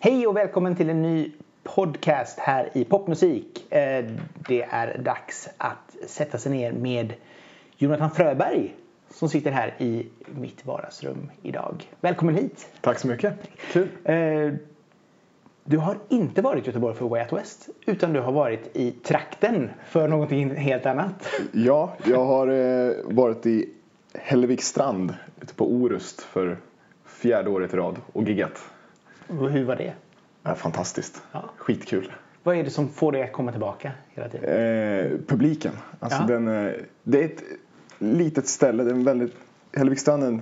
Hej och välkommen till en ny podcast här i Popmusik. Eh, Det är dags att sätta sig ner med Jonathan Fröberg som sitter här i mitt vardagsrum idag. Välkommen hit! Tack så mycket. Kul. Eh, Du har inte varit i Göteborg för Way Out West utan du har varit i trakten för någonting helt annat. Ja, jag har eh, varit i Hällevikstrand ute på Orust för fjärde året i rad och giggat. Och Hur var det? Ja, fantastiskt. Ja. Skitkul. Vad är det som får dig att komma tillbaka hela tiden? Eh, publiken. Alltså Ja. den, eh, det är ett litet ställe. Det är en väldigt, Hällevikstrand är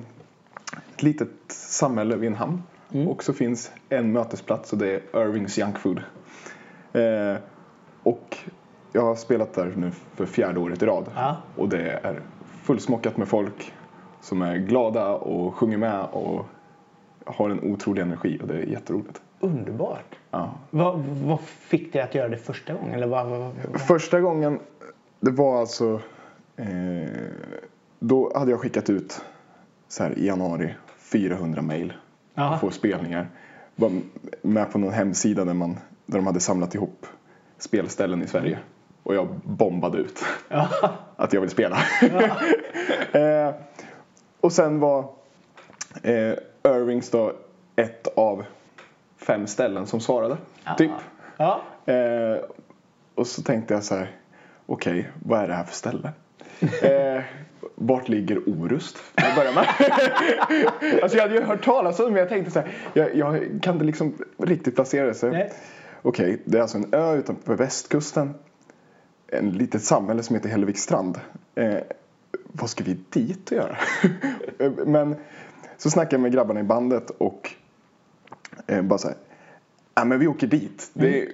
ett litet samhälle vid en hamn. Mm. Och så finns en mötesplats och det är Irvings Junk Food. Eh, och jag har spelat där nu för fjärde året i rad. Ja. Och det är fullsmockat med folk som är glada och sjunger med och har en otrolig energi och det är jätteroligt. Underbart! Ja. Vad, vad fick dig att göra det första gången? Eller vad, vad, vad? Första gången, det var alltså... Eh, då hade jag skickat ut så här, i januari 400 mejl Ja. på spelningar. Var med på någon hemsida där, man, där de hade samlat ihop spelställen i Sverige. Och jag bombade ut Ja. att jag vill spela. eh, och sen var eh, Irvings då ett av fem ställen som svarade. Typ. Ja. Eh, och så tänkte jag så här, okej, vad är det här för ställe? eh, vart ligger Orust? Till att börja med. alltså jag hade ju hört talas om det men jag tänkte så här, jag, jag kan inte liksom riktigt placera det. Så. Okej, det är alltså en ö utanför västkusten. En litet samhälle som heter Hällevikstrand. Eh, vad ska vi dit och göra? men så snackade jag med grabbarna i bandet och eh, bara så här, ja men vi åker dit. Det är,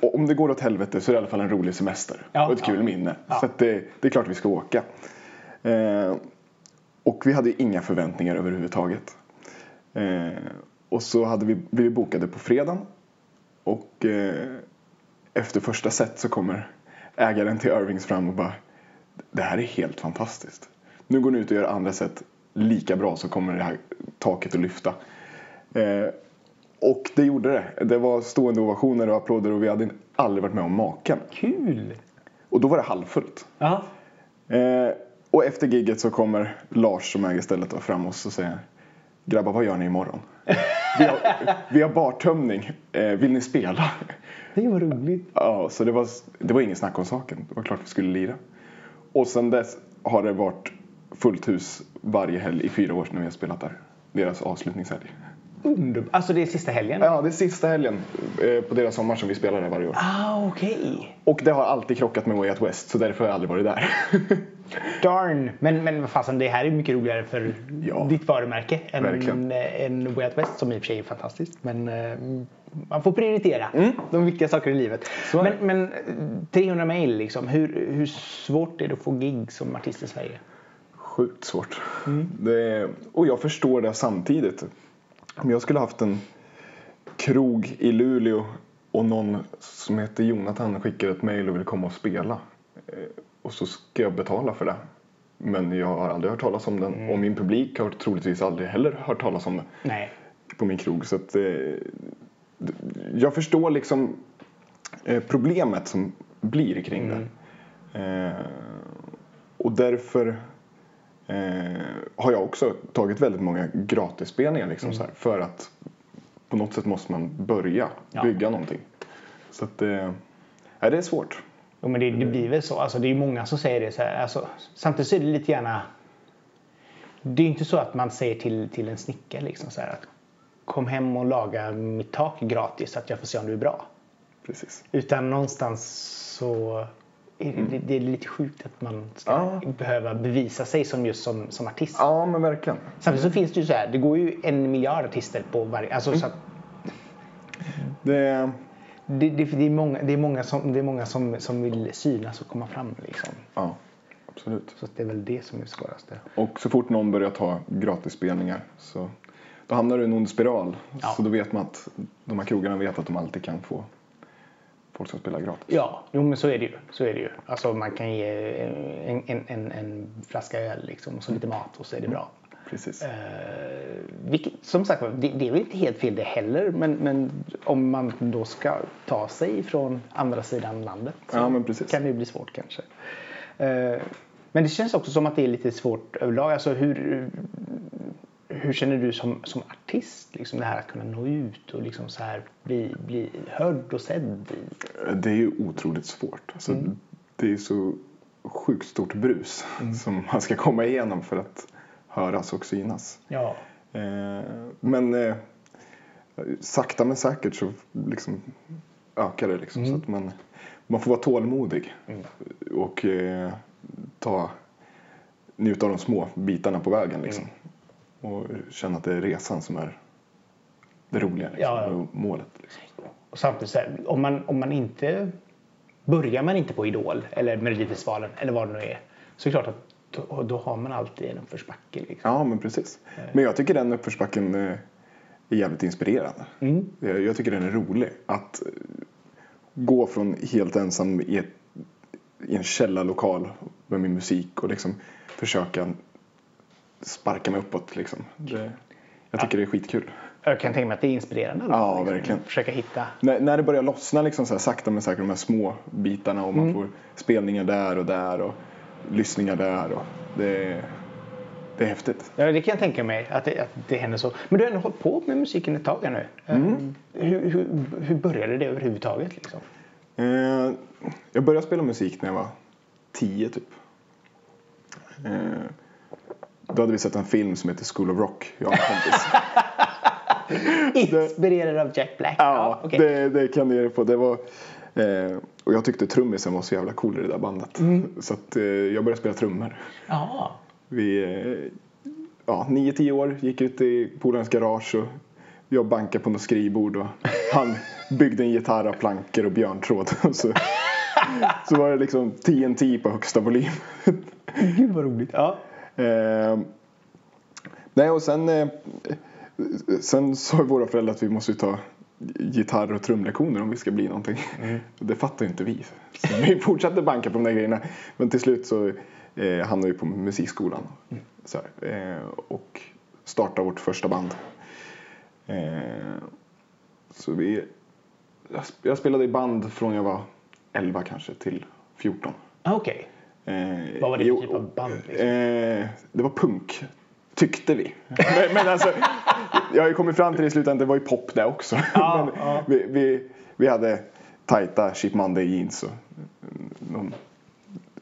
o- om det går åt helvete så är det i alla fall en rolig semester Ja, och ett kul ja. minne. Ja. Så det, det är klart vi ska åka. Eh, och vi hade inga förväntningar överhuvudtaget. Eh, och så hade vi blivit bokade på fredagen. Och eh, efter första set så kommer ägaren till Irvings fram och bara Det här är helt fantastiskt. Nu går ni ut och gör andra set lika bra så kommer det här taket att lyfta. Eh, och det gjorde det. Det var stående ovationer och applåder och vi hade aldrig varit med om maken. Kul! Och då var det halvfullt. Ja. Eh, och efter gigget så kommer Lars som äger stället då fram och så säger Grabbar vad gör ni imorgon? Vi har, vi har bartömning. Eh, vill ni spela? Det var roligt. Ja, så det var, det var ingen snack om saken. Det var klart vi skulle lira. Och sen dess har det varit fullt hus varje helg i fyra år när vi har spelat där. Deras avslutningshelg. Underbart. Alltså det är sista helgen? Ja, det är sista helgen eh, på deras sommar som vi spelar där varje år. Ah, okej. Och det har alltid krockat med Way Out West så därför har jag aldrig varit där. Darn. Men, men vad fasen, det här är mycket roligare för Ja. ditt varumärke än, Verkligen. än Way Out West som i och för sig är fantastiskt. Men eh, man får prioritera de viktiga sakerna i livet. Men, men eh, 300 mail liksom. Hur, hur svårt är det att få gig som artist i Sverige? Sjukt svårt. Det är, och jag förstår det samtidigt. Om jag skulle haft en krog i Luleå och någon som heter Jonathan skickar ett mail och vill komma och spela. eh, Och så ska jag betala för det. Men jag har aldrig hört talas om den och min publik har troligtvis aldrig heller hört talas om det Nej. på min krog. Så att, eh, jag förstår liksom eh, problemet som blir kring det. Eh, och därför eh, har jag också tagit väldigt många gratisspelningar liksom, så här, för att på något sätt måste man börja Ja. bygga någonting. Så att, eh, nej, det är svårt. Jo, men det, det blir väl så. Alltså, det är många som säger det. Så här. Alltså, samtidigt så är det lite gärna... Det är inte så att man säger till, till en snickare liksom så här att kom hem och laga mitt tak gratis så att jag får se om du är bra. Precis. Utan någonstans så det, det är lite sjukt att man ska Ja. behöva bevisa sig som just som, som artist. Ja, men verkligen. Samtidigt så finns det ju så här, det går ju en miljard artister på varje... Alltså, så att Det, det, det, det är många, det är många, som, det är många som, som vill synas och komma fram. Liksom. ja, absolut. Så det är väl det som är svåraste. Och så fort någon börjar ta gratisspelningar så då hamnar du i en ond spiral. Ja. Så då vet man att de här krogarna vet att de alltid kan få folk som spelar gratis. Ja, jo men så är det ju. Så är det ju. Alltså man kan ge en, en, en, en flaska öl liksom, och så lite mat och så är det bra. precis. Eh, vilket, som sagt det, det är väl inte helt fel det heller. Men, men om man då ska ta sig från andra sidan landet så Ja, kan det ju bli svårt kanske. Eh, men det känns också som att det är lite svårt överlag. Alltså hur, hur känner du som, som artist? Liksom det här att kunna nå ut och liksom så här bli, bli hörd och sedd. Det är ju otroligt svårt. Alltså, Mm. Det är så sjukt stort brus som man ska komma igenom för att höras och synas. ja. Eh, men eh, sakta men säkert så liksom ökar det. Liksom, så att man, man får vara tålmodig och eh, ta, njuta av de små bitarna på vägen. Liksom. Och känna att det är resan som är det roliga liksom, Ja, ja. och målet. Liksom. Och samtidigt här, om man, om man inte börjar man inte på Idol eller Melodifestivalen eller vad det nu är så är det klart att då, då har man alltid en uppförsbacke. Liksom. Ja, men precis. Men jag tycker den uppförsbacken eh, är jävligt inspirerande. Mm. Jag, tycker den är rolig. Att eh, gå från helt ensam i, ett, i en källarlokal med min musik och liksom försöka sparka mig uppåt. Liksom. Det, jag tycker det är skitkul. Jag kan tänka mig att det är inspirerande. Ja, liksom. verkligen. Försöka hitta. När, när det börjar lossna liksom så här, sakta men säkert de här små bitarna och man Mm. får spelningar där och där och lyssningar där. Och det, det är häftigt. Ja, det kan jag tänka mig att det, att det händer så. Men du har ändå hållit på med musiken ett tag nu. Mm. Eh, Hur, hur, hur började det överhuvudtaget? Liksom? Eh, jag började spela musik när jag var tio typ. Eh, då hade vi sett en film som heter School of Rock, jag och en kompis. Inspirerad av Jack Black? ja, okej. det, det kan du ge på. Det var, eh, och jag tyckte trummisen var så jävla cool i det där bandet. Så att, eh, jag började spela trummor. Ja. Vi, eh, ja, nio, tio år, gick ut i polarens garage och jag bankade på något skrivbord och han byggde en gitarr av plankor och björntråd. Så, så var det liksom TNT på högsta volym. Gud vad roligt. Ja. Eh, nej, och sen, eh, sen sa våra föräldrar att vi måste ta gitarr och trumlektioner om vi ska bli någonting. Det fattar ju inte vi. Så vi fortsatte banka på de där grejerna. Men till slut så eh, hamnade vi på musikskolan. Så här, eh, och startade vårt första band. Eh, så vi, jag sp- jag spelade i band från jag var 11 kanske till 14. Ah, Okej. Eh, Vad var det för typ av band, liksom? Eh, det var punk, tyckte vi. men, men alltså, jag har ju kommit fram till det i slutändan, det var ju pop det också. Ja, men ja. Vi, vi, vi hade tajta Chip Monday jeans och någon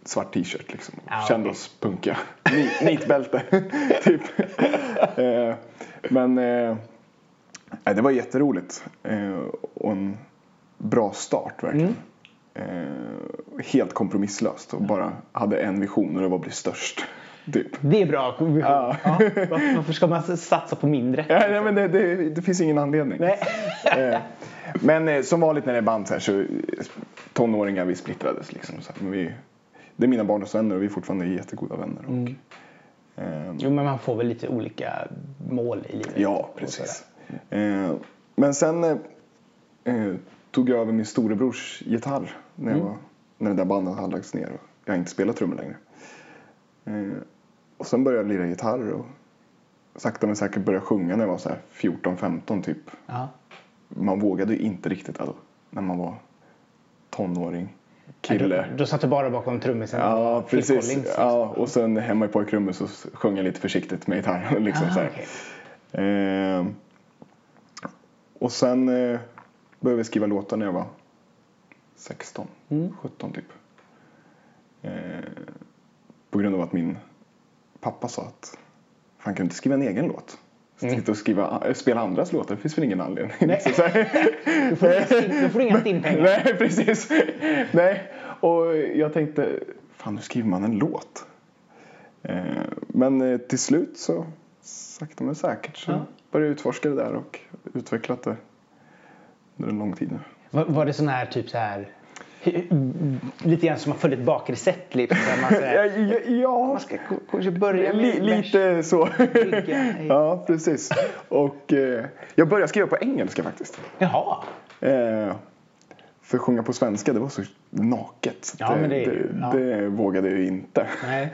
svart t-shirt liksom. Ja, Kände oss punkiga. Ni- Nitbälte, typ. eh, men eh, det var jätteroligt. Eh, och en bra start verkligen. Mm. Eh, helt kompromisslöst och bara hade en vision och det var att bli störst. Typ. Det är bra. Ja. Ja. Varför ska man satsa på mindre? Ja, nej, men det, det, det finns ingen anledning. Nej. Eh, men eh, som vanligt när det är band så här så tonåringar vi splittrades liksom. Så här, men vi, det är mina barndomsvänner och vi är fortfarande jättegoda vänner. Och, eh, Jo, men man får väl lite olika mål i livet. ja, precis. Eh, men sen eh, tog jag över min storebrors gitarr när, jag var, när det där bandet hade lagts ner och jag inte spelat trummor längre. Eh, och sen började jag lira gitarr och sakta men säkert började sjunga när jag var så här 14-15 typ. Ja. man vågade ju inte riktigt då, när man var tonåring, kille. Då, då satt du bara bakom trummisen Ja, precis. Collins, liksom. Ja, och sen hemma i pojkrummet så sjöng jag lite försiktigt med gitarren. Liksom, Ah, så här. okej. Ehm, och sen eh, började vi skriva låtar när jag var 16, Mm. 17 typ. Ehm, på grund av att min pappa sa att han kan inte skriva en egen låt. Sitta och skriva, äh, spela andras låtar, det finns väl ingen anledning. Mm. Nej. Så. Du får inga du får inga stimpengar. Nej, precis. Nej, och jag tänkte, fan hur skriver man en låt? Eh, men eh, till slut så, sakta men säkert, så Ja. började jag utforska det där och utvecklat det under en lång tid nu. Var, var det sån här typ så här lite grann som att följa ett bakrecept liksom, man, Ja, ja, man ska kanske börja med li, lite så. ja, precis. Och eh, jag började skriva på engelska faktiskt. Jaha. Eh, för att sjunga på svenska, det var så naket. Så Ja, men det det, ju- ja. det vågade jag ju inte. Nej.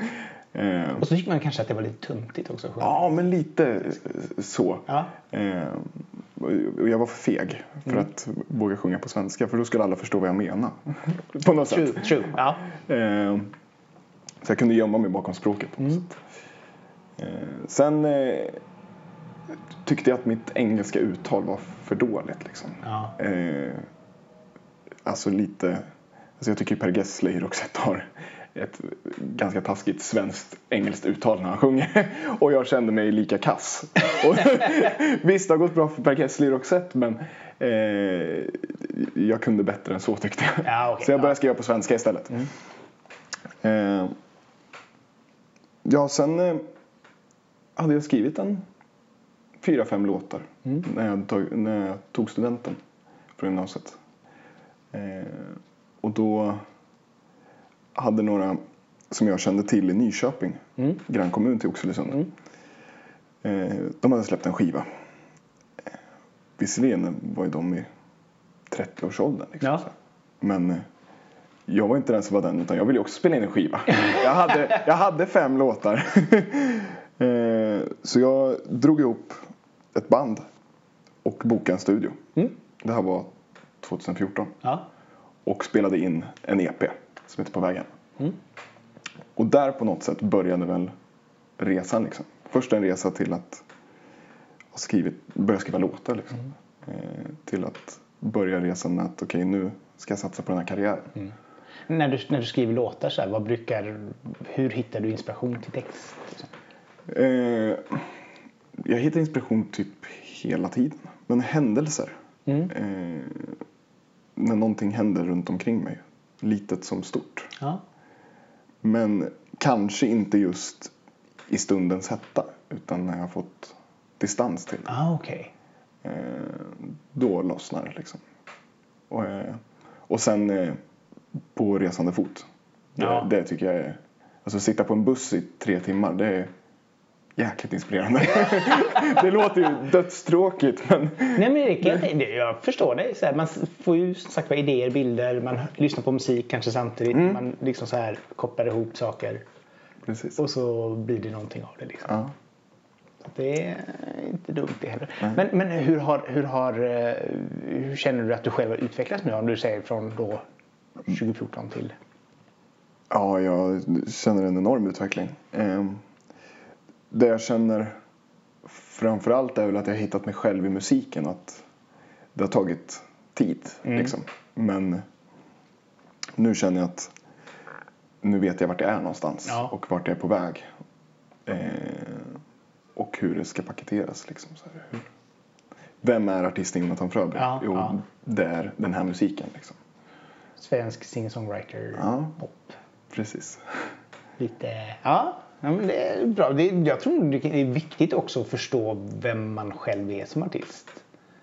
Eh, Och så tycker man kanske att det var lite töntigt också. sjunga. ja, men lite så. Ja. Eh, och jag var för feg för Mm. att våga sjunga på svenska för då skulle alla förstå vad jag menar. på något True, sätt. true. Ja. Eh, så jag kunde gömma mig bakom språket på något Mm. sätt. Sen tyckte jag att mitt engelska uttal var för dåligt. Liksom. Ja. Alltså lite... Alltså jag tycker Per Gessle i Roxette har ett ganska taskigt svenskt engelskt uttal när han sjunger. Och jag kände mig lika kass. Och, visst, det har gått bra för Per Gessle i Roxette men eh, jag kunde bättre än så tyckte jag. Ja, okej, så jag började ja. skriva på svenska istället. Eh, ja, sen eh, hade jag skrivit en fyra, fem låtar när, jag tog, när jag tog studenten från gymnasiet. Eh, och då hade några som jag kände till i Nyköping, grannkommun till Oxelösund. Eh, de hade släppt en skiva. Eh, visserligen var ju de i 30-årsåldern. Liksom, Ja. Men eh, jag var inte den som var den utan jag ville också spela in en skiva. Jag hade, jag hade fem låtar. så jag drog ihop ett band och bokade en studio. Det här var 2014 Ja. och spelade in en EP som heter På vägen. Och där på något sätt började väl resan. Liksom. Först en resa till att ha skrivit, börja skriva låtar. Liksom. Eh, till att börja resan med att okej nu ska jag satsa på den här karriären. När, du, när du skriver låtar, så här, vad brukar, hur hittar du inspiration till text? Eh, jag hittar inspiration typ hela tiden. Men händelser. Mm. Eh, när någonting händer runt omkring mig. Litet som stort. Ja. Men kanske inte just i stundens hetta. Utan när jag har fått distans till det. Ah, okej. Eh, då lossnar det liksom. Och, eh, och sen eh, på resande fot. Det, Ja. det tycker jag är... Alltså sitta på en buss i tre timmar, det är jäkligt inspirerande. det låter ju dödstråkigt men... Nej men jag, det- jag förstår dig. Så här, man får ju som sagt idéer, bilder, man lyssnar på musik kanske samtidigt. Man liksom så här kopplar ihop saker Precis. och så blir det någonting av det. Liksom. Ja. Det är inte dumt det heller. Men, men hur, har, hur, har, eh, hur känner du att du själv har utvecklats nu? Om du säger från då 2014 till... ja, jag känner en enorm utveckling. Eh, det jag känner framförallt är väl att jag har hittat mig själv i musiken. Att det har tagit tid. Liksom. Men nu känner jag att nu vet jag vart jag är någonstans Ja. och vart jag är på väg. Eh, och hur det ska paketeras. Liksom, så här. Hur, vem är artisten Jonathan Fröberg? Ja, jo, ja. det är den här musiken. Liksom. Svensk singer-songwriter, Ja. pop. Precis. Lite... Ja, ja, men det är bra. Det, jag tror det är viktigt också att förstå vem man själv är som artist.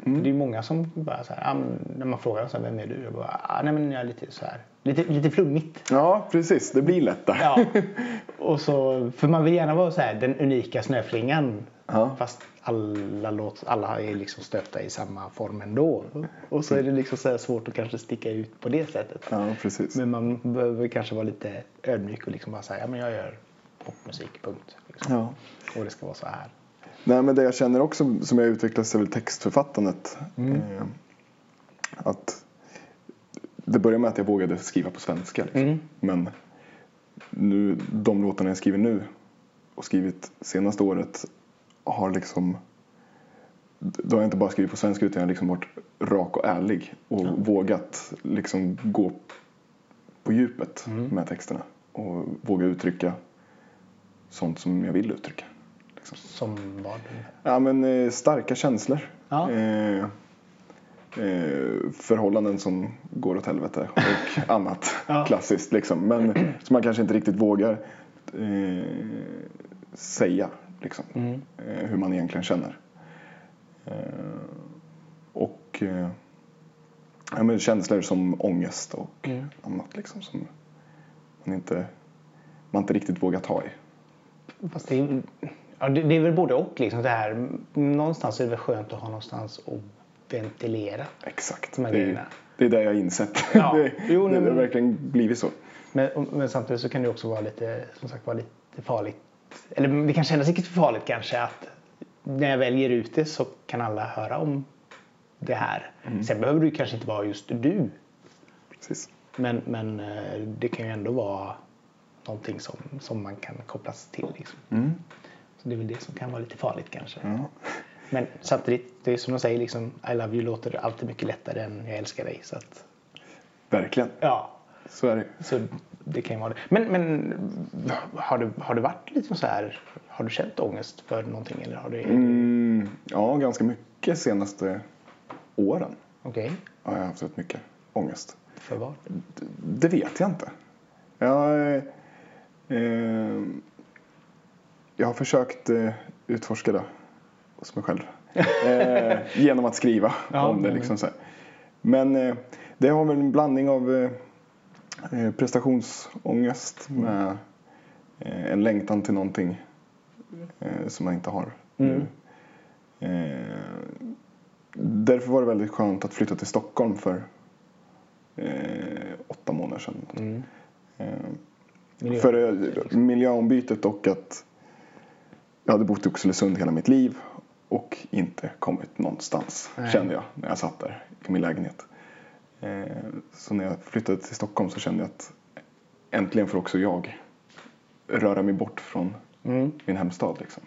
Mm. Det är många som bara så här, när man frågar så här, vem är du? Jag bara, ah, nej men jag är lite så här, lite, lite flummigt. Ja, precis. Det blir lätt där. Ja. Och så, för man vill gärna vara så här, den unika snöflingan. Ja. Fast alla, låt, alla är liksom stöpta i samma form ändå. Och så är det liksom så svårt att kanske sticka ut på det sättet. Ja, precis. Men man behöver kanske vara lite ödmjuk och liksom bara säga, ja men jag gör popmusik, punkt. Liksom. Ja. Och det ska vara så här. Nej, men det jag känner också som jag utvecklas är väl textförfattandet. Eh, att det började med att jag vågade skriva på svenska. Liksom. Mm. Men nu, de låtarna jag skriver nu och skrivit senaste året har liksom då har jag inte bara skrivit på svenska utan jag har liksom varit rak och ärlig och vågat liksom gå på djupet med texterna och våga uttrycka sånt som jag vill uttrycka. Liksom. Som vad? Ja, men eh, starka känslor. Ja. Eh, eh, förhållanden som går åt helvete och annat Ja. klassiskt. Liksom. Men som man kanske inte riktigt vågar eh, säga liksom, Mm. eh, hur man egentligen känner. Eh, och ja, men känslor som ångest och Mm. annat liksom, som man inte, man inte riktigt vågar ta i. Fast det, är, ja, det, det är väl både och. Liksom det här. Någonstans är det väl skönt att ha någonstans att ventilera. Exakt. De Det är, grejerna. det är det jag har insett. Ja. det, Jo, det, det har verkligen blivit så. Men, men samtidigt så kan det också vara lite, som sagt, vara lite farligt. Eller det kan kännas lite farligt kanske att när jag väljer ut det så kan alla höra om det här. Sen behöver det kanske inte vara just du. Precis. Men, men eh, det kan ju ändå vara någonting som, som man kan kopplas till. Liksom. Mm. Så det är väl det som kan vara lite farligt kanske. Ja. Men samtidigt, det är som de säger, liksom, I love you låter alltid mycket lättare än jag älskar dig. Så att, Verkligen. ja, Så är det. så det kan ju vara det. Men, men har, du, har du varit lite så här, har du känt ångest för någonting? Eller har du, Mm, ja, ganska mycket senaste åren Okej, har jag haft rätt mycket ångest. för vad? D- Det vet jag inte. Jag, jag har försökt eh, utforska det hos mig själv. Eh, genom att skriva Ja, om det. mm. Liksom så här. Men eh, det har väl en blandning av prestationsångest med eh, en längtan till någonting som man inte har Mm. nu. Därför var det väldigt skönt att flytta till Stockholm för åtta månader sedan. Mm. Miljö. för eh, miljöombytet och att jag hade bott i Oxelösund hela mitt liv och inte kommit någonstans Nej. kände jag när jag satt där i min lägenhet. Eh, så när jag flyttade till Stockholm så kände jag att äntligen får också jag röra mig bort från Mm. min hemstad. Liksom.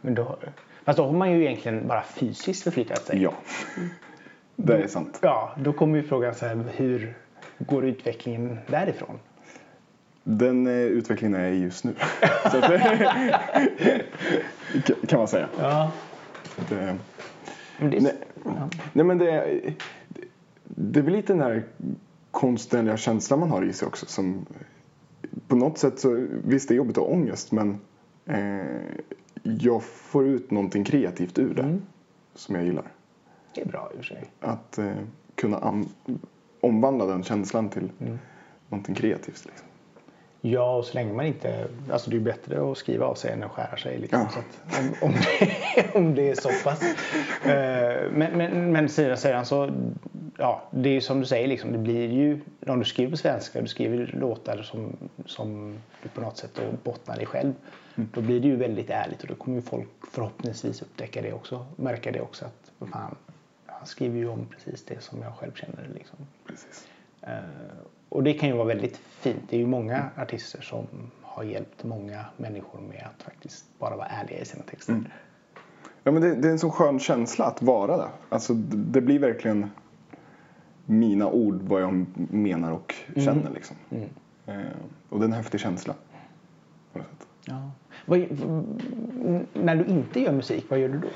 Men då, fast då har man ju egentligen bara fysiskt förflyttat sig. Ja, det är sant. Ja, då kommer ju frågan så här, hur går utvecklingen därifrån? Den eh, utvecklingen är jag i just nu. så att, kan- man säga. Ja. Det, Men det, Nej. ja. Nej men det, det är väl lite den här konstnärliga känslan man har i sig också. Som, på något sätt så, visst det är jobbigt att ha ångest men eh, jag får ut någonting kreativt ur det Mm. som jag gillar. det är bra i och för sig. Att eh, kunna omvandla den känslan till Mm. någonting kreativt. Liksom. Ja, och så länge man inte... Alltså det är bättre att skriva av sig än att skära sig. Liksom, Ja. så att, om, om, det, om det är så pass. Eh, men, men, men så... Ja, det är ju som du säger, liksom, det blir ju... Om du skriver på svenska du skriver låtar som, som du på något sätt då bottnar i själv. Då blir det ju väldigt ärligt och då kommer ju folk förhoppningsvis upptäcka det också. Märka det också att fan, han skriver ju om precis det som jag själv känner. Liksom. Precis. Eh, och det kan ju vara väldigt fint. Det är ju många artister som har hjälpt många människor med att faktiskt bara vara ärliga i sina texter. Mm. Ja, men det, det är en så skön känsla att vara det. Alltså, det, blir verkligen mina ord vad jag menar och känner. Liksom. Mm. Eh, och det är en häftig känsla. på något sätt. Ja. Vad, när du inte gör musik, vad gör du då?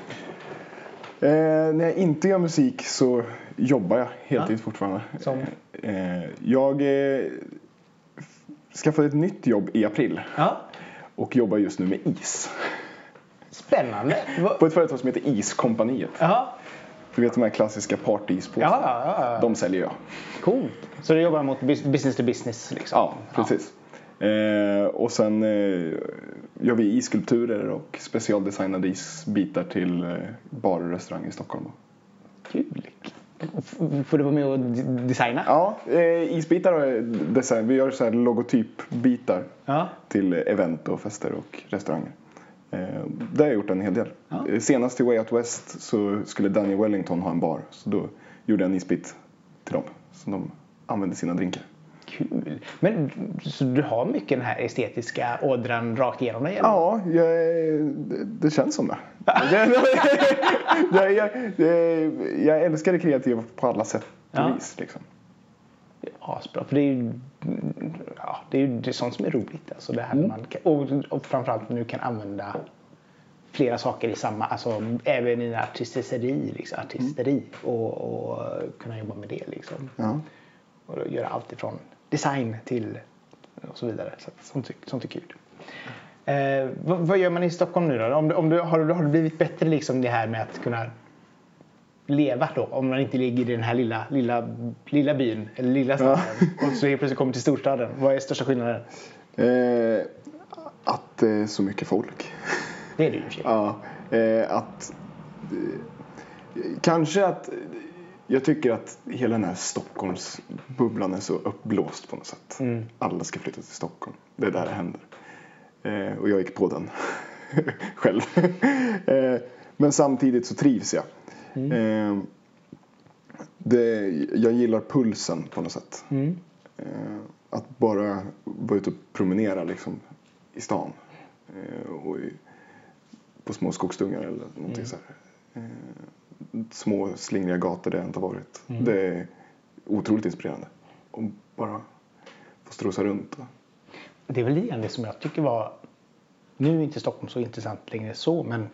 Eh, när jag inte gör musik så jobbar jag heltid Ja. fortfarande. Som? Eh, jag eh, skaffade ett nytt jobb i april Ja. och jobbar just nu med is. Spännande. På ett företag som heter Iskompaniet. Ja. Du vet de här klassiska Ja, partyispåsarna. ja, ja. De säljer jag. Coolt. Så du jobbar mot bus- business to business? Liksom. Ja, precis. Eh, och sen eh, gör vi isskulpturer och specialdesignade isbitar till eh, bar och restaurang i Stockholm. Kul. Får du vara med och designa? Ja, eh, isbitar och design. Vi gör så här logotypbitar Ja. till event och fester och restauranger. Eh, det har jag gjort en hel del. Ja. Eh, Senast till Way Out West så skulle Daniel Wellington ha en bar. Så då gjorde jag en isbit till dem. Så de använde sina drinkar. Kul. Men så du har mycket den här estetiska ådran rakt igenom dig? eller? Ja, jag, det, känns som det. jag, jag, jag, älskar det kreativa på alla sätt och Ja. vis. Liksom. Asbra, för det är ju ja, det är det är sånt som är roligt. Alltså det här man kan, och, och framförallt du kan använda flera saker i samma, alltså även i artisteri, liksom, artisteri och, och kunna jobba med det liksom. Ja. Och göra allt ifrån design till och så vidare. Så att, sånt, sånt är kul. Eh, vad, vad gör man i Stockholm nu då? Om, du- om du, har, har det blivit bättre liksom det här med att kunna leva då? Om man inte ligger i den här lilla, lilla, lilla byn eller lilla staden och så helt plötsligt kommer till storstaden. Vad är största skillnaden? Eh, att det är så mycket folk. Det är det ju. Ja, eh, att... Eh, kanske att... eh, Jag tycker att hela den här Stockholmsbubblan är så uppblåst på något sätt. Mm. Alla ska flytta till Stockholm. Det är där det händer. Eh, och jag gick på den själv. eh, men samtidigt så trivs jag. Eh, det, jag gillar pulsen på något sätt. Mm. Eh, att bara vara ute och promenera liksom, i stan. Eh, och i, på små skogsdungar eller någonting så här. Små slingriga gator där jag inte har varit. Det är otroligt inspirerande. Och bara få strosa runt. Det är väl grann det som jag tycker var... Nu är inte Stockholm så intressant längre så, men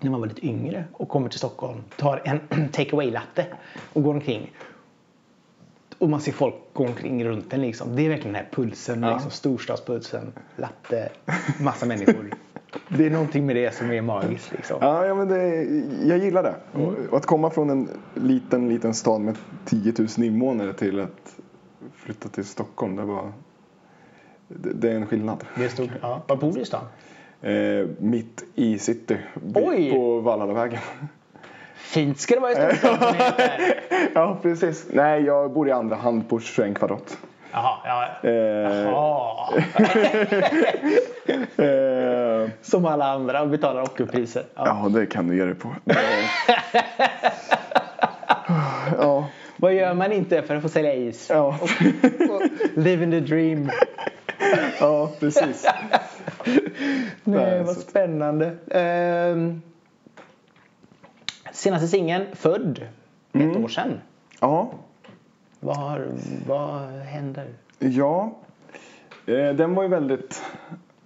när man var lite yngre och kommer till Stockholm, tar en take away latte och går omkring. Och man ser folk gå omkring runt den liksom. Det är verkligen den här pulsen, Ja. liksom, storstadspulsen, latte, massa människor. Det är någonting med det som är magiskt liksom. ja, ja, men det, jag gillar det. Och, och att komma från en liten, liten stad med 10 000 invånare till att flytta till Stockholm. Det, var, det, det är en skillnad. Det är stort. Ja. Var bor du i stan? Eh, mitt i city. Oj! På Vallalavägen. Fint ska det vara i Stockholm. ja, precis. Nej, jag bor i andra hand på 21 kvadrat. Jaha, ja. Eh, Jaha. eh, Som alla andra och betalar ockerpriser. Ja. ja, det kan du ge dig på. Ja, Vad gör man inte för att få sälja is? ja, Living the dream. ja, precis. Nej, vad spännande. Ehm, senaste singeln, Född, ett år sedan. Ja, Vad, har, vad händer? Ja, eh, den var ju väldigt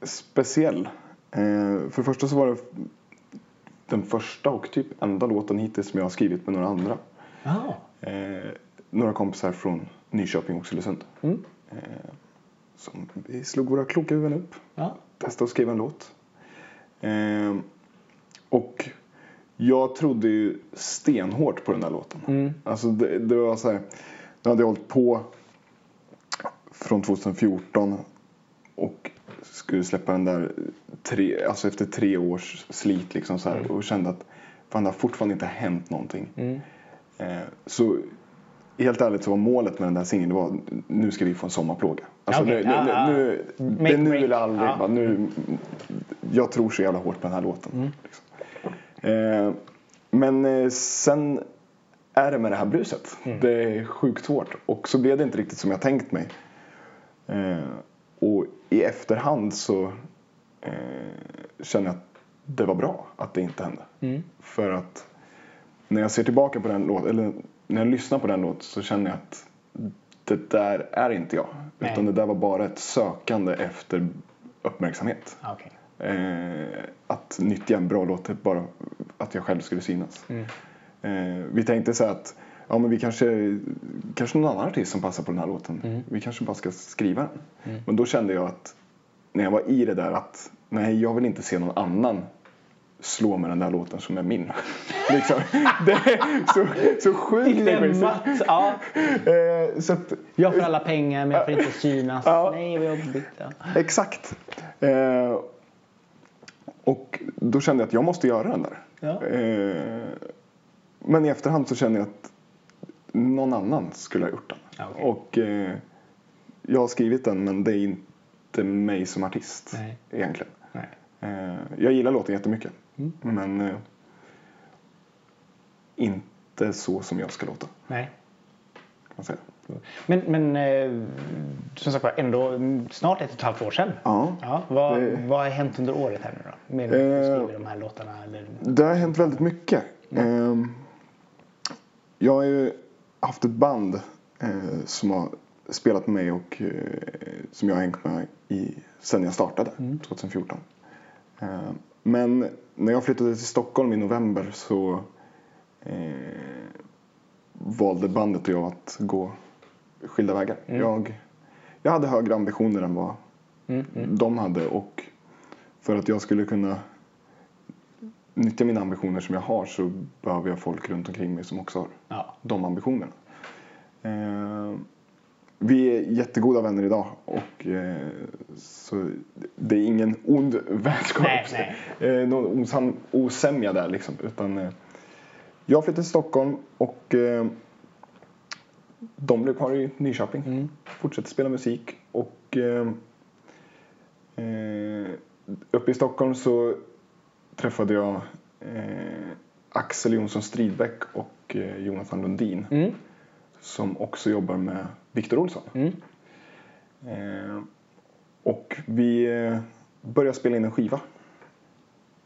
speciell. Eh, för det första så var det den första och typ enda låten hittills som jag har skrivit med några andra. Jaha. Eh, några kompisar från Nyköping och Oxelösund. Mm. Eh, som vi slog våra kloka huvuden upp. Ja. Testade att skriva en låt. Eh, och jag trodde ju stenhårt på den där låten. Mm. Alltså det, det var så här. Jag hade hållit på från 2014 och skulle släppa den där tre, alltså efter tre års slit liksom så här, och kände att fan det har fortfarande inte hänt någonting. Mm. Eh, så helt ärligt så var målet med den där singeln var nu ska vi få en sommarplåga. Alltså Okej, nu, ja, nu, nu, Make det nu break. eller aldrig. Va, Nu, jag tror så jävla hårt på den här låten. Mm. Liksom. Eh, men eh, sen är det med det här bruset. Mm. Det är sjukt svårt. Och så blev det inte riktigt som jag tänkt mig. Eh, och i efterhand så eh, känner jag att det var bra att det inte hände. Mm. För att när jag ser tillbaka på den låten, eller när jag lyssnar på den låten så känner jag att det där är inte jag. Nej. Utan det där var bara ett sökande efter uppmärksamhet. Ah, okej. Eh, att nyttja en bra låt, bara att jag själv skulle synas. Mm. Eh, vi tänkte så att ja, men vi kanske, kanske någon annan artist som passar på den här låten. Mm. Vi kanske bara ska skriva den. Men då kände jag att när jag var i det där att nej, jag vill inte se någon annan slå med den där låten som är min. liksom. Det är så, så sjukt. Dilemmat. Ja. Eh, så att, Jag får alla pengar men jag får inte synas. Ja. Nej vad jobbigt. Ja. Exakt. Eh, och då kände jag att jag måste göra den där. Ja. Eh, men i efterhand så känner jag att någon annan skulle ha gjort den. Ja, okej. Och eh, jag har skrivit den men det är inte mig som artist Nej. egentligen. Nej. Eh, jag gillar låten jättemycket. Mm. Men eh, inte så som jag ska låta. Nej. Kan man säga. Men, men eh, som sagt var ändå mm, snart ett och ett halvt år sedan. Ja. Ja, vad, Det- vad har hänt under året här nu då? Med att Eh, skriva de här låtarna? Eller? Det har hänt väldigt mycket. Ehm, jag har ju haft ett band eh, som har spelat med mig och eh, som jag har hängt med i, sen jag startade 2014. Ehm, men när jag flyttade till Stockholm i november så eh, valde bandet och jag att gå skilda vägar. Jag, jag hade högre ambitioner än vad Mm, de hade och för att jag skulle kunna nyttja mina ambitioner som jag har så behöver jag folk runt omkring mig som också har Ja. de ambitionerna. Eh, vi är jättegoda vänner idag och eh, så det är ingen ond vänskap. Nej, Eh, någon osam, osämja där liksom. Utan, eh, jag flyttade till Stockholm och eh, de blev kvar i Nyköping. Mm. Fortsätter spela musik och eh, Eh, uppe i Stockholm så träffade jag eh, Axel Jonsson Stridbeck och eh, Jonathan Lundin Mm. som också jobbar med Viktor Olsson. Mm. Eh, och vi eh, började spela in en skiva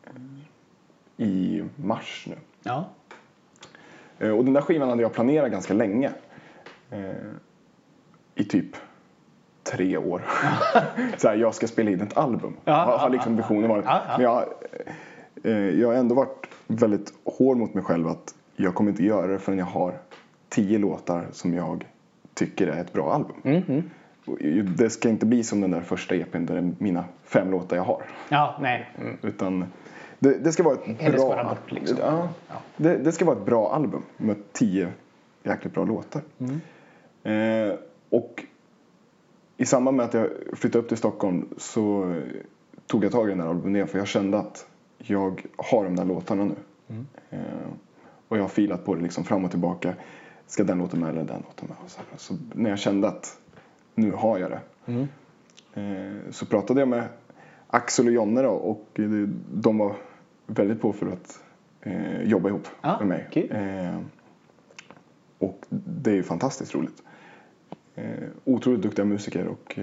eh, i mars nu. Ja. Eh, och den där skivan hade jag planerat ganska länge. I typ tre år. så här, jag ska spela in ett album. Ja, har, har liksom visionen varit. ja, ja. Men jag, jag har ändå varit väldigt hård mot mig själv att jag kommer inte göra det förrän jag har tio låtar som jag tycker är ett bra album. Mm, mm. Och Det ska inte bli som den där första EPn där det är mina fem låtar jag har. Ja, nej. Mm. Utan det, det ska vara ett Eller bra... bort, liksom. ja, Ja. det, det ska vara ett bra album med tio jäkligt bra låtar. Mm. Eh, och i samband med att jag flyttade upp till Stockholm så tog jag tag i den här albumet för jag kände att jag har de där låtarna nu. Mm. Eh, och jag har filat på det liksom fram och tillbaka. Ska den låten med eller den låten med? Och Så, så när jag kände att nu har jag det Mm. Eh, så pratade jag med Axel och Jonne då, och de var väldigt på för att eh, jobba ihop Ja, med mig. kul. Eh, och det är ju fantastiskt roligt. Eh, otroligt duktiga musiker och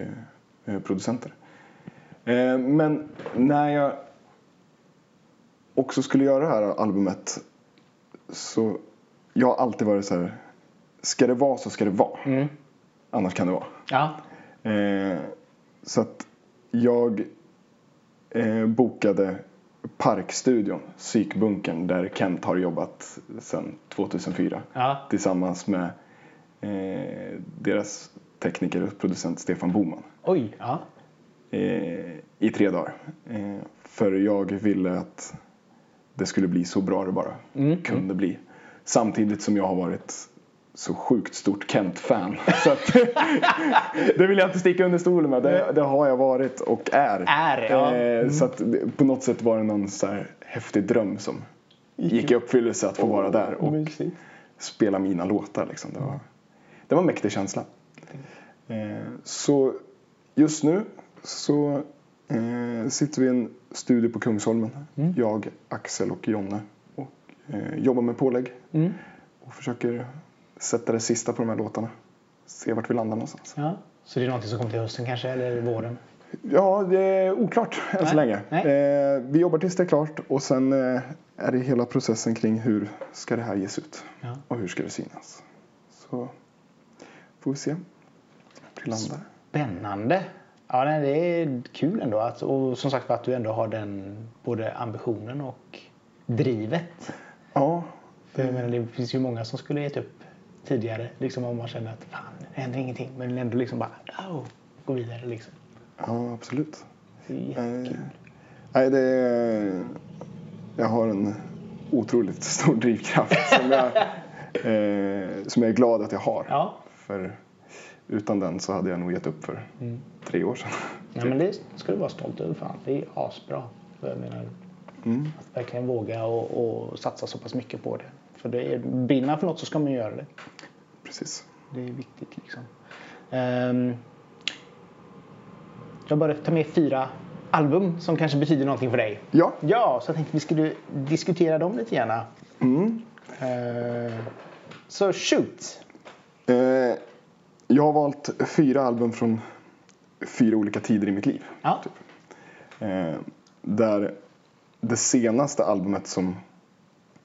eh, producenter. Eh, men när jag också skulle göra det här albumet så jag har alltid varit så här, ska det vara så ska det vara. Mm. Annars kan det vara. Ja. Eh, så att jag eh, bokade Parkstudion, psykbunkern där Kent har jobbat sedan 2004 Ja. tillsammans med eh, deras tekniker och producent Stefan Boman Oj. Ja. eh, i tre dagar. Eh, för jag ville att det skulle bli så bra det bara Mm. kunde bli. Samtidigt som jag har varit så sjukt stort Kent-fan. Så att, det vill jag inte sticka under stolen med. Det, det har jag varit och är. Är, ja. Eh, Mm. Så att på något sätt var det någon så här häftig dröm som gick i uppfyllelse att få vara där och spela mina låtar. Liksom. Det, var, det var en mäktig känsla. Eh, så just nu så eh, sitter vi i en studio på Kungsholmen. Mm. Jag, Axel och Jonne. Och eh, jobbar med pålägg. Mm. Och försöker sätta det sista på de här låtarna. Se vart vi landar någonstans. ja. Så det är någonting som kommer till hösten kanske, eller våren? Ja, det är oklart än Nej, så länge. Eh, vi jobbar tills det är klart och sen eh, är det hela processen kring hur ska det här ges ut. Ja. Och hur ska det synas. Så får vi se. Spännande. Ja, nej, det är kul ändå. Att, och som sagt att du ändå har den både ambitionen och drivet. Ja, För jag menar, det finns ju många som skulle gett upp tidigare. Liksom om man känner att fan, det händer ingenting. Men ändå liksom bara oh, gå vidare liksom. ja absolut. Det är Eh, jättekul. nej, det är, jag har en otroligt stor drivkraft som jag, eh, som jag är glad att jag har. Ja. För utan den så hade jag nog gett upp för Mm. tre år sedan. Nej, men det ska du vara stolt över. Fan. Det är asbra. Jag menar, Mm. att verkligen våga och, och satsa så pass mycket på det. För det är, brinner man för något så ska man göra det. Precis. Det är viktigt liksom. Um, jag bara ta med fyra album som kanske betyder någonting för dig. Ja. Ja, så jag tänkte vi skulle diskutera dem lite gärna. Mm. Eh, Så shoot! Eh, jag har valt fyra album från fyra olika tider i mitt liv. Ja. Eh, där det senaste albumet som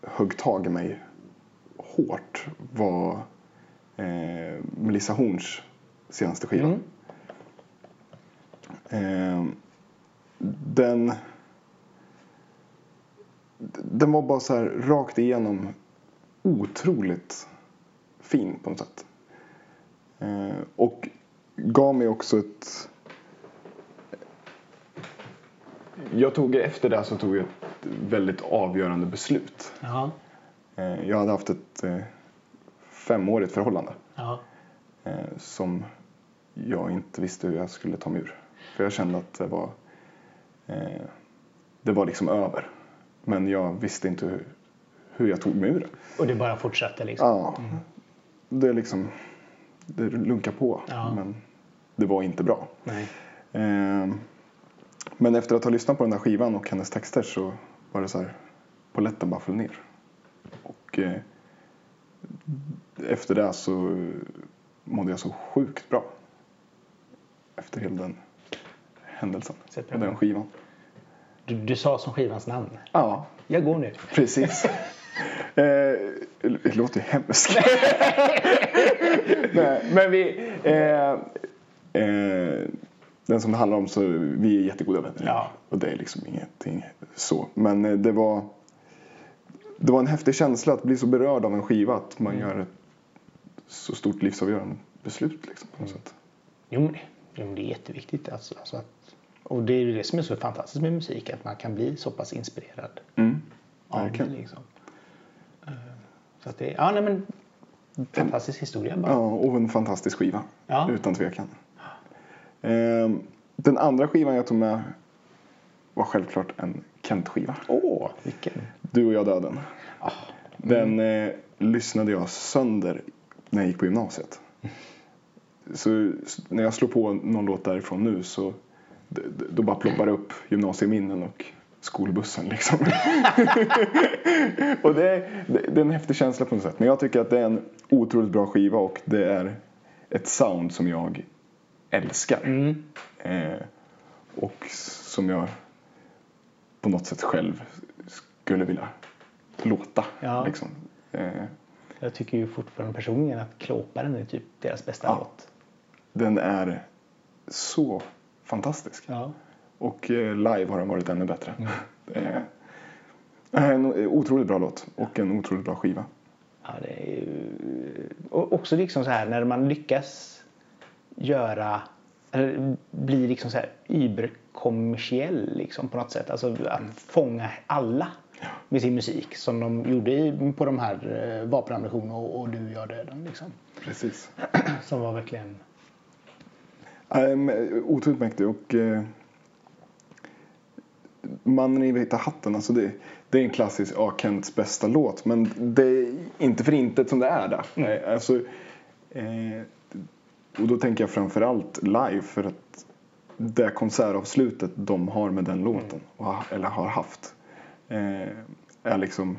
högg tag i mig hårt var eh, Melissa Horns senaste skiva. Mm. Eh, den, den var bara så här rakt igenom otroligt fin på något sätt. Eh, och gav mig också ett... Jag tog efter det så tog jag ett väldigt avgörande beslut. Ja. Eh, jag hade haft ett eh, femårigt förhållande Ja. eh, som jag inte visste hur jag skulle ta mig ur. För jag kände att det var, det var liksom över. Men jag visste inte hur, hur jag tog mig ur det. Och det bara fortsatte liksom. Ja, det är liksom, det lunkar på. Ja. Men det var inte bra. Eh, Men efter att ha lyssnat på den där skivan och hennes texter så var det så här, polletten bara föll ner. Och eh, efter det så mådde jag så sjukt bra. Efter hela den händelsen och den skivan. Du, du sa som skivans namn. Ja, Jag går nu. precis. det låter ju hemskt. Nej, men vi... Eh, eh, den som det handlar om så vi är jättegoda vänner. Ja. Och det är liksom ingenting så. Men eh, det var... Det var en häftig känsla att bli så berörd av en skiva. Att man gör ett så stort livsavgörande beslut liksom, på något sätt. Jo, men, jo, men det är jätteviktigt. Alltså, alltså att, och det är ju det som är så fantastiskt med musik. Att man kan bli så pass inspirerad Mm. av det. Liksom. Så att det, ja, nej, men fantastisk historia bara. Ja, och en fantastisk skiva. Ja. Utan tvekan. Ehm, den andra skivan jag tog med var självklart en Kent-skiva. Åh, vilken. Du och jag döden. Den eh, lyssnade jag sönder när jag gick på gymnasiet. Så s- när jag slår på någon låt därifrån nu så d- d- då bara ploppar det upp gymnasieminnen och skolbussen liksom. och det är, det, är en häftig känsla på något sätt. Men jag tycker att det är en otroligt bra skiva och det är ett sound som jag älskar. Mm. Eh, och som jag på något sätt själv skulle vilja låta. Ja. Liksom. Eh, Jag tycker ju fortfarande personligen att Klåparen är typ deras bästa Ja. låt. den är så fantastisk. Ja. Och eh, live har den varit ännu bättre. Mm. Eh, en otroligt bra låt och en otroligt bra skiva. Ja, det är ju... Och också liksom så här när man lyckas göra bli liksom så här überkommersiell liksom på något sätt. Alltså att fånga alla med sin musik som de gjorde på de här eh, vapenammunition och, och Du gör döden liksom. Precis. Som var verkligen... Um, otroligt mäktig och eh, Mannen i vita hatten, alltså det, det är en klassisk ja, Kents bästa låt men det är inte för intet som det är där. Nej, Alltså, eh, och då tänker jag framförallt live för att det konsertavslutet de har med den låten, ha, eller har haft, eh, är liksom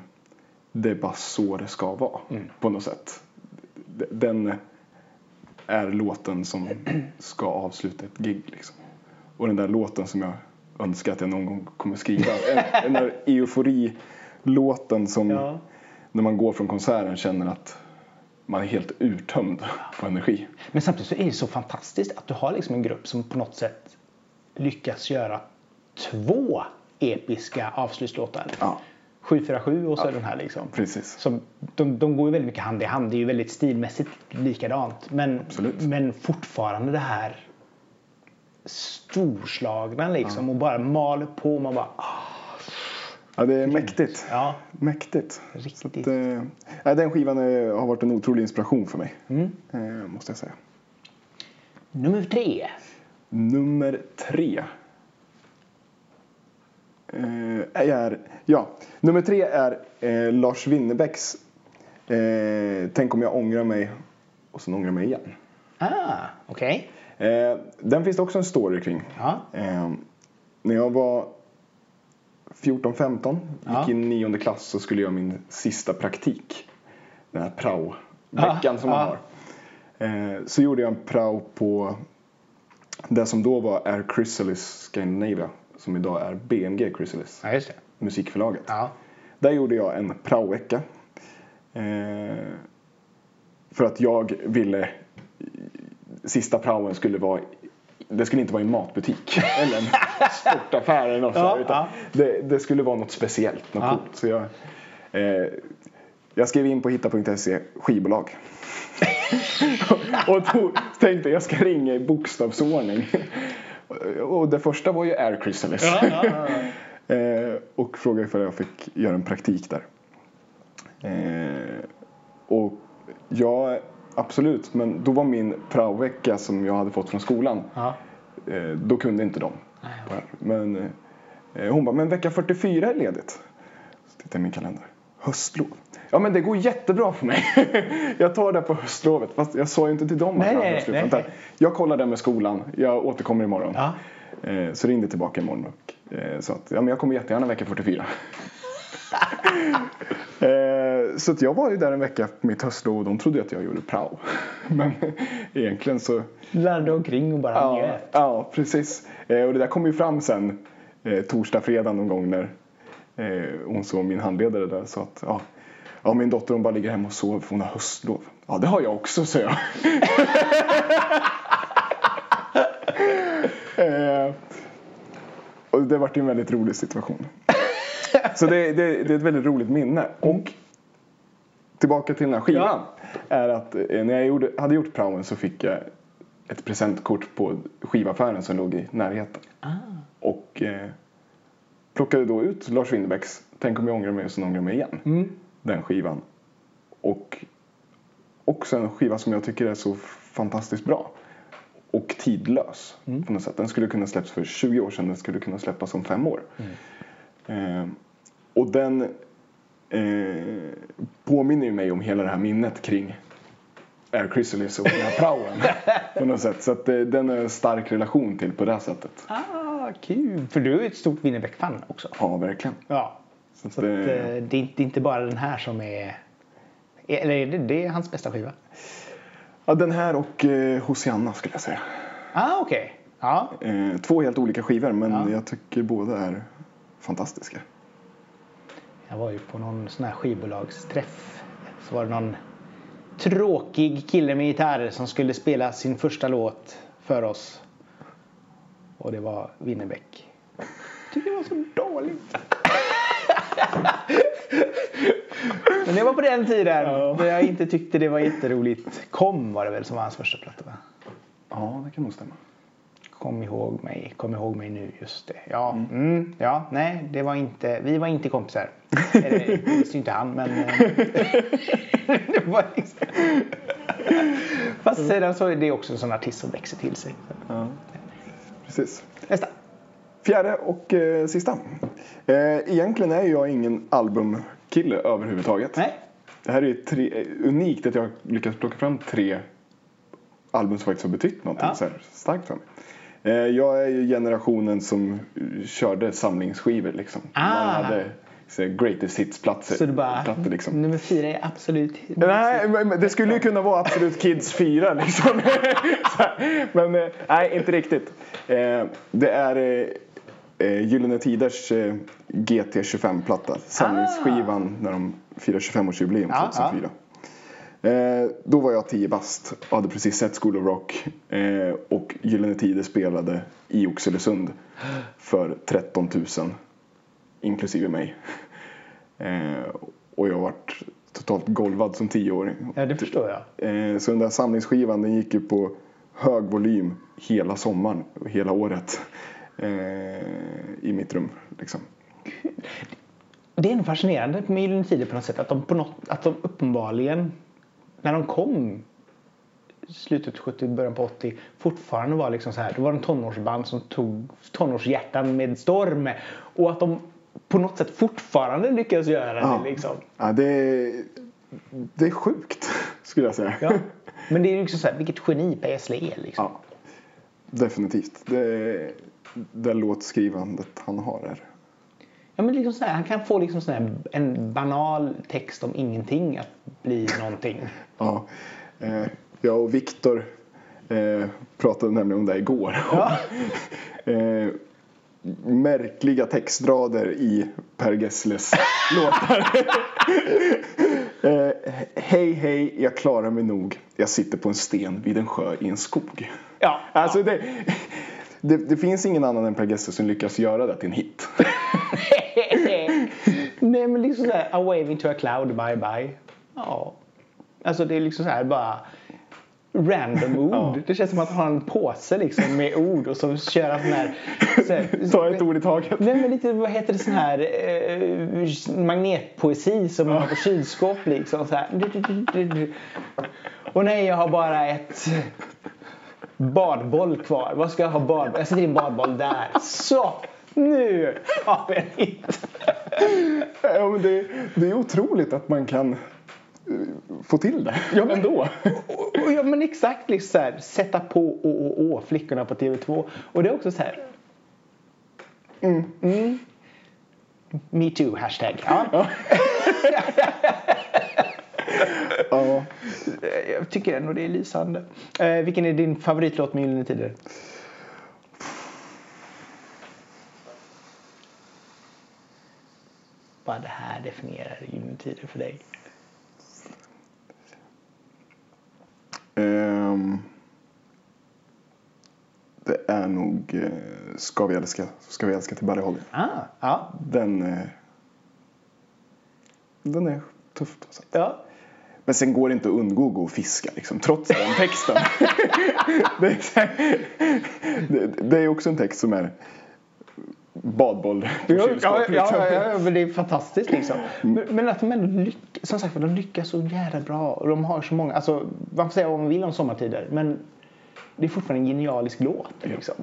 det är bara så det ska vara på något sätt. Den är låten som ska avsluta ett gig liksom. Och den där låten som jag önskar att jag någon gång kommer skriva. En- Den där eufori-låten som Ja. när man går från konserten känner att man är helt urtömd på energi. Men samtidigt så är det så fantastiskt att du har liksom en grupp som på något sätt lyckas göra två episka avslutslåtar. Ja. 747 och så den här liksom. Precis. Som, de, de går ju väldigt mycket hand i hand. Det är ju väldigt stilmässigt likadant. Men, Absolut. men fortfarande det här storslagna liksom. Och bara maler på. Man bara, ah, Ja, det är mäktigt. ja, Mäktigt. Riktigt. Att, eh, den skivan är, har varit en otrolig inspiration för mig. Mm. Eh, måste jag säga. Nummer tre. Nummer tre. Eh, är, ja, nummer tre är eh, Lars Winnerbäcks eh, Tänk om jag ångrar mig och sen ångrar mig igen. Ah, okej. Eh, den finns det också en story kring. Eh, när jag var 14-15, Ja. gick i nionde klass så skulle jag göra min sista praktik. Den här prao-veckan som man har. Eh, så gjorde jag en prao på det som då var Air Chrysalis Scandinavia. Som idag är BMG Chrysalis, Ja, musikförlaget. Ja. Där gjorde jag en praovecka. Eh, för att jag ville sista praoen skulle vara det skulle inte vara i en matbutik eller en sportaffär eller något Ja, utan ja. det, det skulle vara något speciellt, något Ja. coolt. Så jag, eh, jag skrev in på hitta.se skivbolag. och tog, tänkte jag ska ringa i bokstavsordning. och det första var ju Air Chrysalis. Eh, och frågade ifall jag fick göra en praktik där. Eh, och ja, absolut. Men då var min praovecka som jag hade fått från skolan. Ja. Eh, då kunde inte de. Men eh, hon bara, men vecka 44 är ledigt. Så tittade jag i min kalender. Höstlov. Ja men det går jättebra för mig. jag tar det på höstlovet. Fast jag sa ju inte till dem att Nej, jag har nej, nej. Jag kollar det med skolan. Jag återkommer imorgon. Ja. Eh, så ringde tillbaka imorgon och sa att ja, men jag kommer jättegärna vecka 44. eh, så jag var ju där en vecka på mitt höstlov och de trodde att jag gjorde prao. men egentligen så Larrade omkring och bara Ja, njöt. ja precis. Eh, och det där kom ju fram sen eh, torsdag, fredag någon gång när eh, hon såg min handledare där sa att ja, ja, min dotter hon bara ligger hemma och sover för hon har höstlov. Ja, det har jag också, sa jag. och det vart ju en väldigt rolig situation. Så det, det, det är ett väldigt roligt minne. Och tillbaka till den här skivan. Är att eh, när jag gjorde, hade gjort praoen så fick jag ett presentkort på skivaffären som låg i närheten. Och eh, plockade då ut Lars Winnerbäcks Tänk om jag ångrar mig och sen ångrar mig igen. Den skivan. Och också en skiva som jag tycker är så fantastiskt bra. Och tidlös på något sätt. Den skulle kunna släppas för 20 år sedan. Den skulle kunna släppas om fem år. Eh, och den eh, påminner ju mig om hela det här minnet kring Air Chrysalis och den här praoen. på något sätt. Så att eh, den är en stark relation till på det här sättet. Ah, kul! För du är ett stort Winnerbäck-fan också. Ja, verkligen. Ja. Så att, Så att, eh, eh, det, är inte, det är inte bara den här som är... Eller är det, det är hans bästa skiva? ja, den här och eh, Hosianna skulle jag säga. Ah, okej. Ja. Eh, två helt olika skivor men Ja. jag tycker båda är fantastiska. Jag var ju på någon sån här skivbolagsträff. Så var det någon tråkig kille med gitarr som skulle spela sin första låt för oss. Och det var Winnerbäck. Jag tycker det var så dåligt. Men det var på den tiden Ja. då jag inte tyckte det var jätteroligt. Kom var det väl som var hans första platta va? Ja, det kan nog stämma. Kom ihåg mig, kom ihåg mig nu, just det. Ja, mm, ja nej, det var inte, vi var inte kompisar. Eller det visste ju inte han, men... eh, det var liksom... Fast sedan så är det också en sån artist som växer till sig. Ja. Precis. Nästa. Fjärde och eh, sista. Eh, egentligen är jag ingen albumkille överhuvudtaget. Nej. Det här är tre, eh, unikt att jag lyckats plocka fram tre album som faktiskt har betytt någonting Ja. så starkt för mig. Eh, jag är ju generationen som körde samlingsskivor liksom. Ah. Man hade så greatest hits-platser. Så du bara, plattor, liksom. nummer fyra är absolut... Nej, men det skulle ju kunna vara Absolut Kids 4 liksom. Men eh, nej, inte riktigt. Eh, Det är Gyllene Tiders eh, GT25-platta. Samlingsskivan när de firar 25-årsjubileum Ja, 2004. Eh, då var jag 10 bast och hade precis sett School of Rock. Eh, och Gyllene Tider spelade i Oxelösund för 13 000 inklusive mig. Eh, och jag vart totalt golvad som tioåring. Ja, det förstår jag. Eh, så den där samlingsskivan den gick ju på hög volym hela sommaren och hela året. Eh, I mitt rum liksom. Det är nog fascinerande med Gyllene Tider på något sätt att de, på något, att de uppenbarligen när de kom slutet 70, början på 80 fortfarande var liksom så här. Det var en tonårsband som tog tonårshjärtan med storm och att de på något sätt fortfarande lyckas göra Ja. det liksom. Ja, det, det är sjukt skulle jag säga. Ja. Men det är liksom så här, vilket geni Per Gessle är liksom. Ja, definitivt. Det, det låtskrivandet han har är. Ja, men liksom så här, han kan få liksom så en banal text om ingenting att bli någonting. Ja, eh, jag och Viktor eh, pratade nämligen om det igår. Ja. eh, märkliga textrader i Per Gessles låtar. eh, hej hej, jag klarar mig nog. Jag sitter på en sten vid en sjö i en skog. Ja, Alltså det, det, det finns ingen annan än Per Gessle som lyckas göra det till en hit. Nej men liksom såhär, a waving to a cloud, bye bye. Ja. Alltså det är liksom så här bara random ord. Ja. Det känns som att han har en påse liksom med ord och så kör han sån här... Så här Ta ett ord i taget. Nej men lite, vad heter det sån här eh, magnetpoesi som man har på kylskåp liksom så här. Och nej jag har bara ett badboll kvar. Vad ska jag ha badboll? Jag sätter in badboll där. Så! Nu har vi en hit! Ja, men det, det är otroligt att man kan eh, få till det ja, ändå. Och, och, ja men exakt liksom så här, sätta på å, å, å, flickorna på TV2. Och det är också så här. Mm. Me too, hashtag. Ja. Ja. Jag tycker ändå det är lysande. Eh, vilken är din favoritlåt med Gyllene Tider? Vad det här definierar Gyllene Tider för dig? Ehm, det är nog eh, Ska vi älska, ska vi älska till Buddy Holly. Ah, ja, Den, eh, den är tuff. på sätt. ja. Men sen går det inte att undgå att gå och fiska liksom, trots den texten. det, är, det, det är också en text som är badboll på Ja, ja, liksom. ja, ja, men det är fantastiskt liksom. Men, men att de ändå lyckas, som sagt, de lyckas så jävla bra. Och de har så många, alltså man får säga vad man vill om Sommartider. Men det är fortfarande en genialisk låt liksom.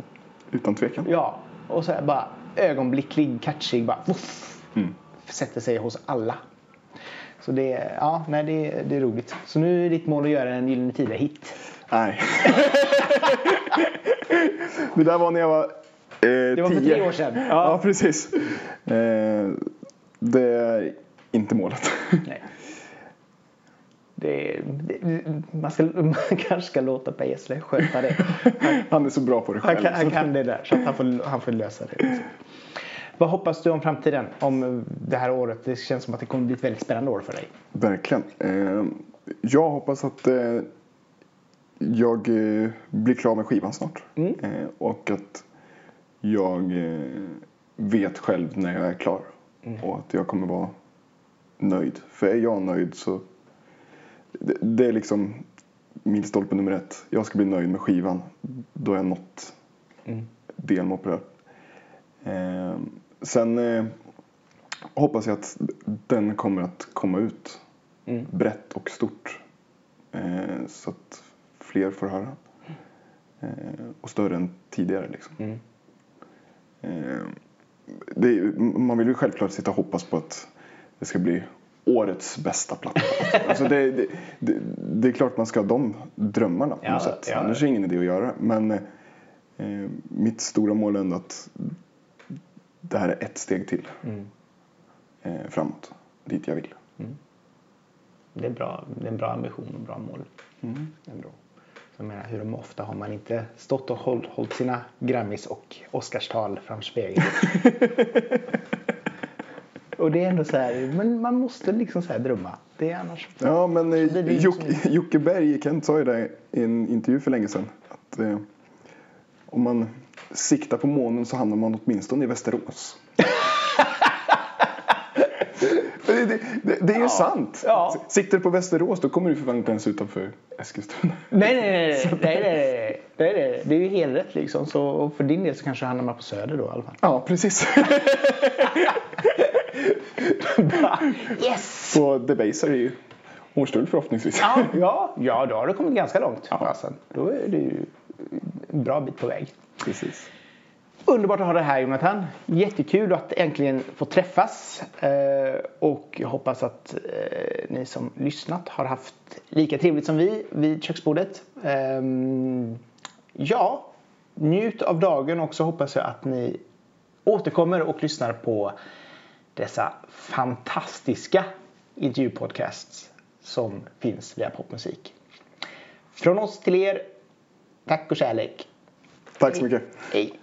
Utan tvekan. Ja, och så här bara ögonblicklig, catchig, bara voff, Mm. sätter sig hos alla. Så det, ja, nej, det, det är roligt. Så nu är ditt mål att göra en Gyllene Tider-hit. Nej. det där var när jag var eh, Det var för tio. tre år sedan. Ja, Ja. precis. Eh, det är inte målet. Nej. Det, det, man, ska, man kanske ska låta Per Gessle sköta det. Han är så bra på det Han själv. kan, han kan det där, så att han, får, han får lösa det. Liksom. Vad hoppas du om framtiden? Om det här året? Det känns som att det kommer bli ett väldigt spännande år för dig. Verkligen. Eh, jag hoppas att eh, jag eh, blir klar med skivan snart. Mm. Och att jag vet själv när jag är klar. Mm. Och att jag kommer vara nöjd. För är jag nöjd så... Det, är liksom min stolpe nummer ett. Jag ska bli nöjd med skivan. Då har jag nått Mm. delmål på det. Eh, sen eh, hoppas jag att den kommer att komma ut Mm. brett och stort. Eh, så att fler får höra. Eh, och större än tidigare liksom. Mm. Eh, är, man vill ju självklart sitta och hoppas på att det ska bli årets bästa platta. alltså det, det, det, det är klart man ska ha de drömmarna på Ja, något sätt. ja. Annars är det ingen idé att göra. Men eh, mitt stora mål är ändå att det här är ett steg till Mm. eh, framåt. Dit jag vill. Det, är bra, det är en bra ambition och bra mål. Mm. Ändå. Så jag menar, hur ofta har man inte stått och hållit, hållit sina Grammis och Oscarstal framför spegeln. och det är ändå så här, men man måste liksom så här drömma. Det är annars... Ja, men eh, Det Jocke, liksom- Jocke Berg, Kent sa ju det i en intervju för länge sedan. Att eh, om man sikta på månen så hamnar man åtminstone i Västerås. det, det, det, det, är ju ja. sant. Ja. Siktar du på Västerås då kommer du förmodligen inte ens utanför Eskilstuna. Nej, nej, nej. nej, nej, nej, nej, nej. Det är ju helt rätt liksom. Så, och för din del så kanske du hamnar på Söder då i alla fall. Ja, precis. yes! På Debaser är ju Hornstull förhoppningsvis. Ja, ja, ja, då har du kommit ganska långt. Ja. Alltså, då är du en bra bit på väg. Precis. Underbart att ha dig här Jonathan. Jättekul att äntligen få träffas. Eh, och jag hoppas att eh, ni som lyssnat har haft lika trevligt som vi vid köksbordet. Eh, ja, njut av dagen och så hoppas jag att ni återkommer och lyssnar på dessa fantastiska intervjupodcasts som finns via popmusik. Från oss till er, tack och kärlek. Tack så mycket. Hej!